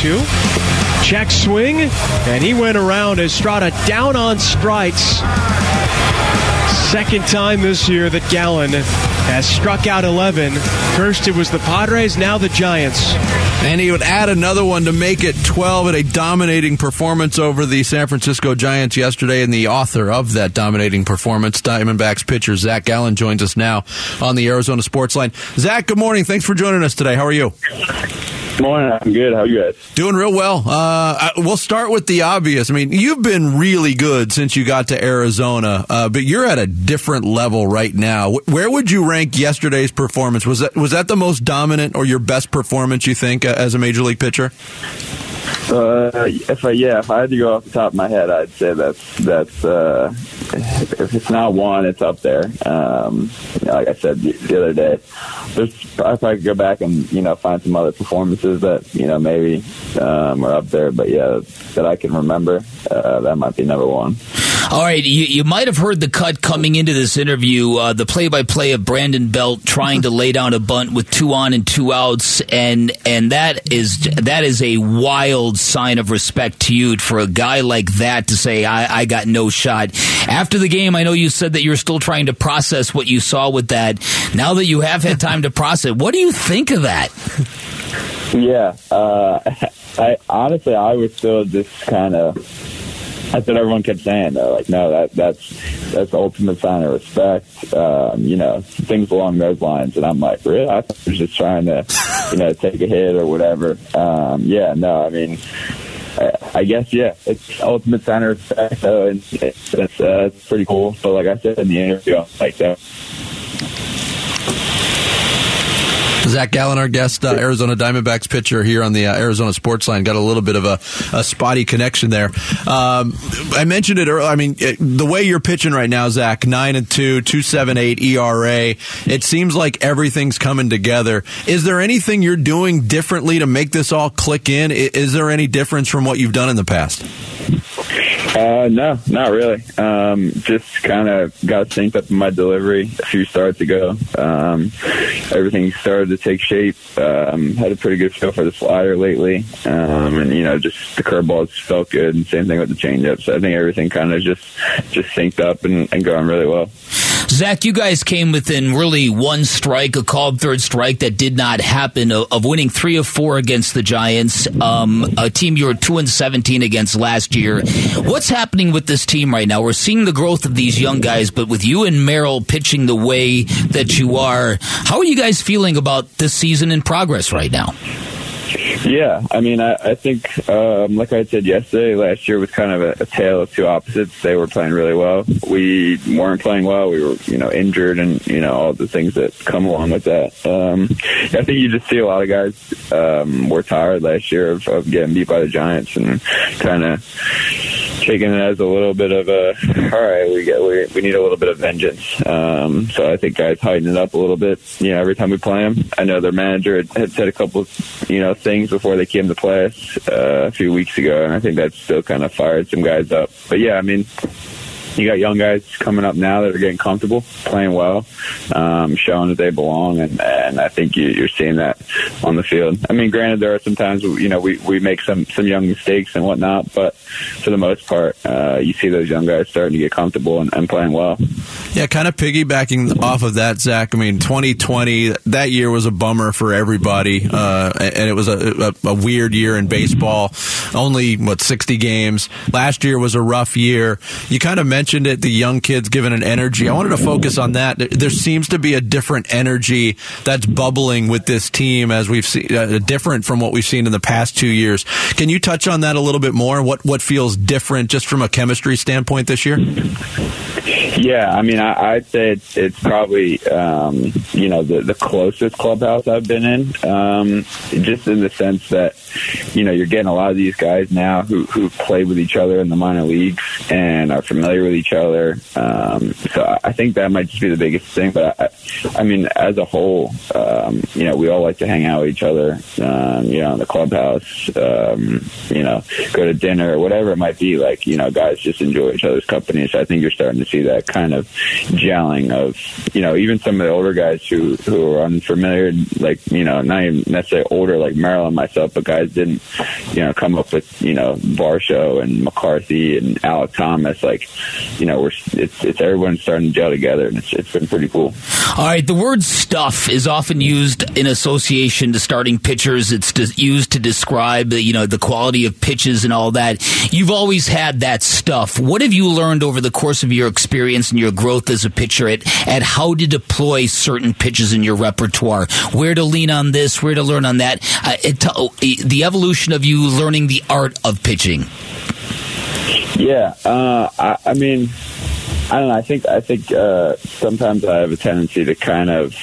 2. Check swing, and he went around Estrada down on strikes. Second time this year that Gallen has struck out 11. First it was the Padres, now the Giants. And he would add another one to make it 12 at a dominating performance over the San Francisco Giants yesterday. And the author of that dominating performance, Diamondbacks pitcher Zach Gallen, joins us now on the Arizona Sports Line. Zach, good morning. Thanks for joining us today. How are you? Good Morning. I'm good. How are you guys? Doing real well. Uh, we'll start with the obvious. I mean, you've been really good since you got to Arizona, uh, but you're at a different level right now. Where would you rank yesterday's performance? Was that was that the most dominant or your best performance you think as a major league pitcher? Uh, if I yeah, if I had to go off the top of my head, I'd say that's that's uh, if it's not one, it's up there. Um, like I said the, the other day, there's I could go back and you know find some other performances that you know maybe um, are up there, but yeah, that I can remember, uh, that might be number one. All right, you, you might have heard the cut coming into this interview, uh, the play-by-play of Brandon Belt trying to lay down a bunt with two on and two outs, and and that is that is a wild sign of respect to you for a guy like that to say I, I got no shot. After the game, I know you said that you're still trying to process what you saw with that. Now that you have had time to process, what do you think of that? Yeah, uh, I honestly I was still just kind of that's what everyone kept saying. Though, like, no, that that's that's the ultimate sign of respect. Um, you know, things along those lines. And I'm like, really? I was just trying to, you know, take a hit or whatever. Um, yeah, no, I mean. I, guess yeah, it's ultimate sign of respect though, and it's, it's, uh, it's pretty cool. But like I said in the interview, like that Zach Gallen, our guest, uh, Arizona Diamondbacks pitcher here on the uh, Arizona Sports Line, got a little bit of a, a spotty connection there. Um, I mentioned it earlier. I mean, it, the way you're pitching right now, Zach, nine and two, two seven eight ERA. It seems like everything's coming together. Is there anything you're doing differently to make this all click in? Is there any difference from what you've done in the past? Uh, no, not really. Um, just kind of got synced up in my delivery a few starts ago. Um, everything started to take shape. Um, had a pretty good feel for the slider lately, um, and you know, just the curveballs felt good. And same thing with the changeup. So I think everything kind of just just synced up and, and going really well. Zach, you guys came within really one strike, a called third strike that did not happen, of, winning three of four against the Giants, um, a team you were two and seventeen against last year. What's happening with this team right now? We're seeing the growth of these young guys, but with you and Merrill pitching the way that you are, how are you guys feeling about this season in progress right now? Yeah, I mean, I, I think, um, like I said yesterday, last year was kind of a, a tale of two opposites. They were playing really well. We weren't playing well. We were, you know, injured and, you know, all the things that come along with that. Um, I think you just see a lot of guys um, were tired last year of, of getting beat by the Giants and kind of taking it as a little bit of a all right we get we, we need a little bit of vengeance. Um, so I think guys heighten it up a little bit you know every time we play them I know their manager had, said a couple you know things before they came to play us uh, a few weeks ago and I think that still kind of fired some guys up. But yeah I mean you got young guys coming up now that are getting comfortable, playing well, um, showing that they belong, and, and I think you, you're seeing that on the field. I mean, granted, there are sometimes you know we, we make some some young mistakes and whatnot, but for the most part, uh, you see those young guys starting to get comfortable and, and playing well. Yeah, kind of piggybacking off of that, Zach. I mean, 2020 that year was a bummer for everybody, uh, and it was a, a, a weird year in baseball. Only what 60 games. Last year was a rough year. You kind of mentioned mentioned it, the young kids given an energy. I wanted to focus on that. There seems to be a different energy that's bubbling with this team as we've seen, uh, different from what we've seen in the past two years. Can you touch on that a little bit more? What what feels different just from a chemistry standpoint this year? Yeah, I mean, I, would say it's, it's probably um, you know the, the closest clubhouse I've been in, um, just in the sense that you know you're getting a lot of these guys now who who play with each other in the minor leagues and are familiar with with each other. Um, so I think that might just be the biggest thing. But I, I mean, as a whole, um, you know, we all like to hang out with each other. Um, you know, in the clubhouse. Um, you know, go to dinner or whatever it might be. Like you know, guys just enjoy each other's company. So I think you're starting to see that kind of gelling of you know even some of the older guys who who are unfamiliar, like you know, not even necessarily older like Merrill and myself, but guys didn't you know come up with you know Varsho and McCarthy and Alek Thomas. Like you know, we're it's it's everyone's starting to gel together, and it's it's been pretty cool. All right, the word stuff is often used in association to starting pitchers. It's used to describe you know the quality of pitches and all that. You've always had that stuff. What have you learned over the course of your experience and your growth as a pitcher at, at how to deploy certain pitches in your repertoire? Where to lean on this, where to learn on that. Uh, it, uh, the evolution of you learning the art of pitching. Yeah, uh, I, I mean, I don't know. I think I think uh, sometimes I have a tendency to kind of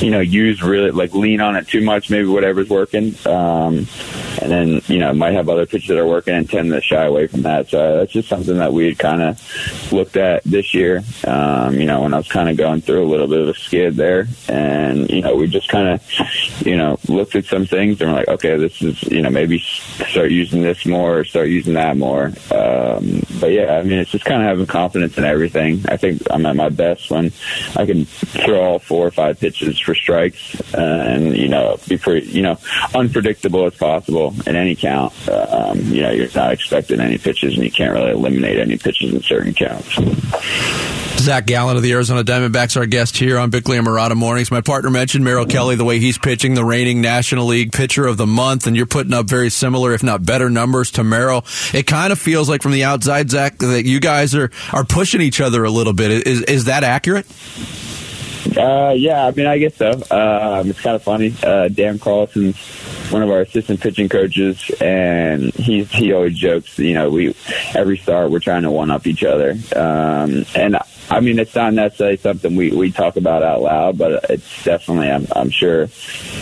you know, use really like lean on it too much, maybe whatever's working. Um, and then, you know, might have other pitches that are working and tend to shy away from that. So that's just something that we had kind of looked at this year. Um, you know, when I was kind of going through a little bit of a skid there and, you know, we just kind of, you know, looked at some things and we're like, okay, this is, you know, maybe start using this more, start using that more. Um, but yeah, I mean, it's just kind of having confidence in everything. I think I'm at my best when I can throw all four or five pitches for strikes uh, and you know be pretty you know unpredictable as possible in any count. Uh, um, you know you're not expecting any pitches and you can't really eliminate any pitches in certain counts. Zach Gallen of the Arizona Diamondbacks, our guest here on Bickley and Marotta Mornings. My partner mentioned Merrill Kelly, the way he's pitching, the reigning National League pitcher of the month, and you're putting up very similar, if not better, numbers to Merrill. It kind of feels like from the outside, Zach, that you guys are are pushing each other a little bit. Is is that accurate? Uh, yeah, I mean, I guess so. Um, it's kind of funny. Uh, Dan Carlson's one of our assistant pitching coaches, and he he always jokes, you know, we every start we're trying to one up each other, um, and I mean, it's not necessarily something we, we talk about out loud, but it's definitely, I'm, I'm sure,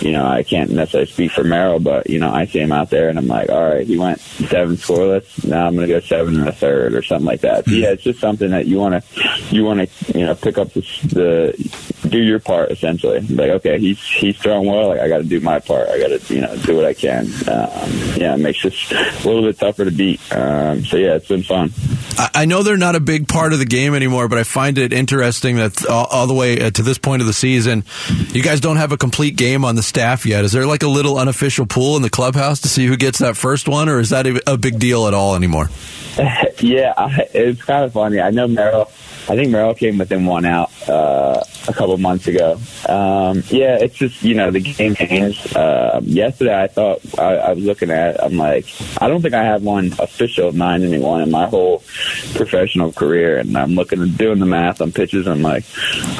you know, I can't necessarily speak for Merrill, but, you know, I see him out there and I'm like, all right, he went seven scoreless. Now I'm going to go seven and a third or something like that. So, yeah, it's just something that you want to, you want to, you know, pick up the, the, do your part essentially. Like, okay, he's, he's throwing well. Like, I got to do my part. I got to, you know, do what I can. Um, yeah, it makes it a little bit tougher to beat. Um, so yeah, it's been fun. I know they're not a big part of the game anymore, but I find it interesting that all, all the way uh, to this point of the season, you guys don't have a complete game on the staff yet. Is there like a little unofficial pool in the clubhouse to see who gets that first one, or is that a, big deal at all anymore? yeah, it's kind of funny. I know Merrill I think Merrill came within one out uh, a couple months ago. Um, yeah, it's just you know the game changed. Uh, yesterday, I thought I, I was looking at. I'm like, I don't think I have one official nine inning one in my whole professional career, and I'm looking and doing the math on pitches. I'm like,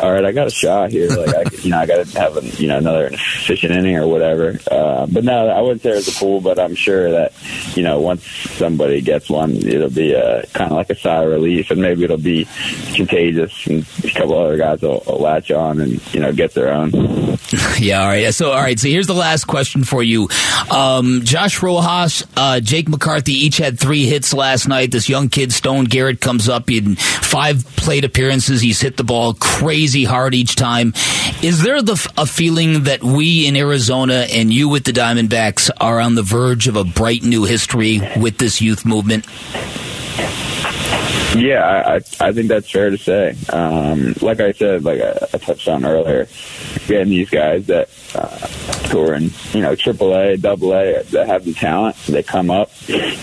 all right, I got a shot here. Like, I, you know, I got to have a, you know another efficient inning or whatever. Uh, but no, I wouldn't say it's a pool, but I'm sure that you know once somebody gets one, it'll be a kind of like a sigh of relief, and maybe it'll be contagious, and a couple other guys will, will, latch on and you know get their own. Yeah, all right. So, all right. So here's the last question for you. Um, Josh Rojas, uh, Jake McCarthy each had three hits last night. This young kid Stone Garrett comes up in five plate appearances. He's hit the ball crazy hard each time. Is there the, a feeling that we in Arizona and you with the Diamondbacks are on the verge of a bright new history with this youth movement? Yeah, I, I think that's fair to say. Um, like I said, like I, I touched on earlier, getting these guys that uh, who are in you know AAA, AA that have the talent, they come up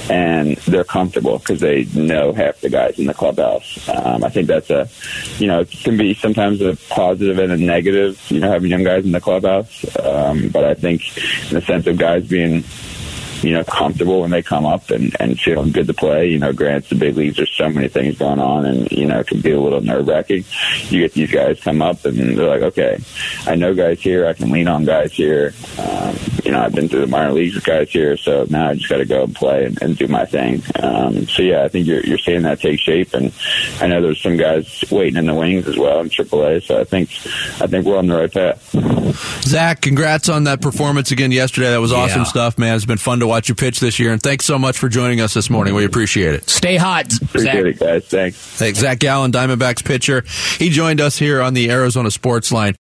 and they're comfortable because they know half the guys in the clubhouse. Um, I think that's a you know it can be sometimes a positive and a negative. You know, having young guys in the clubhouse, um, but I think in the sense of guys being you know, comfortable when they come up and, and feeling good to play. You know, grants the big leagues, there's so many things going on and, you know, it can be a little nerve wracking. You get these guys come up and they're like, okay, I know guys here. I can lean on guys here. Um, you know I've been through the minor leagues with guys here, so now I just got to go and play and, and do my thing. Um, so yeah, I think you're you're seeing that take shape, and I know there's some guys waiting in the wings as well in AAA. So I think I think we're on the right path. Zach, congrats on that performance again yesterday. That was awesome Yeah. stuff, man. It's been fun to watch you pitch this year, and thanks so much for joining us this morning. We appreciate it. Stay hot, Appreciate Zach. it, guys. Thanks. Thanks, Zach Gallen, Diamondbacks pitcher. He joined us here on the Arizona Sports Line.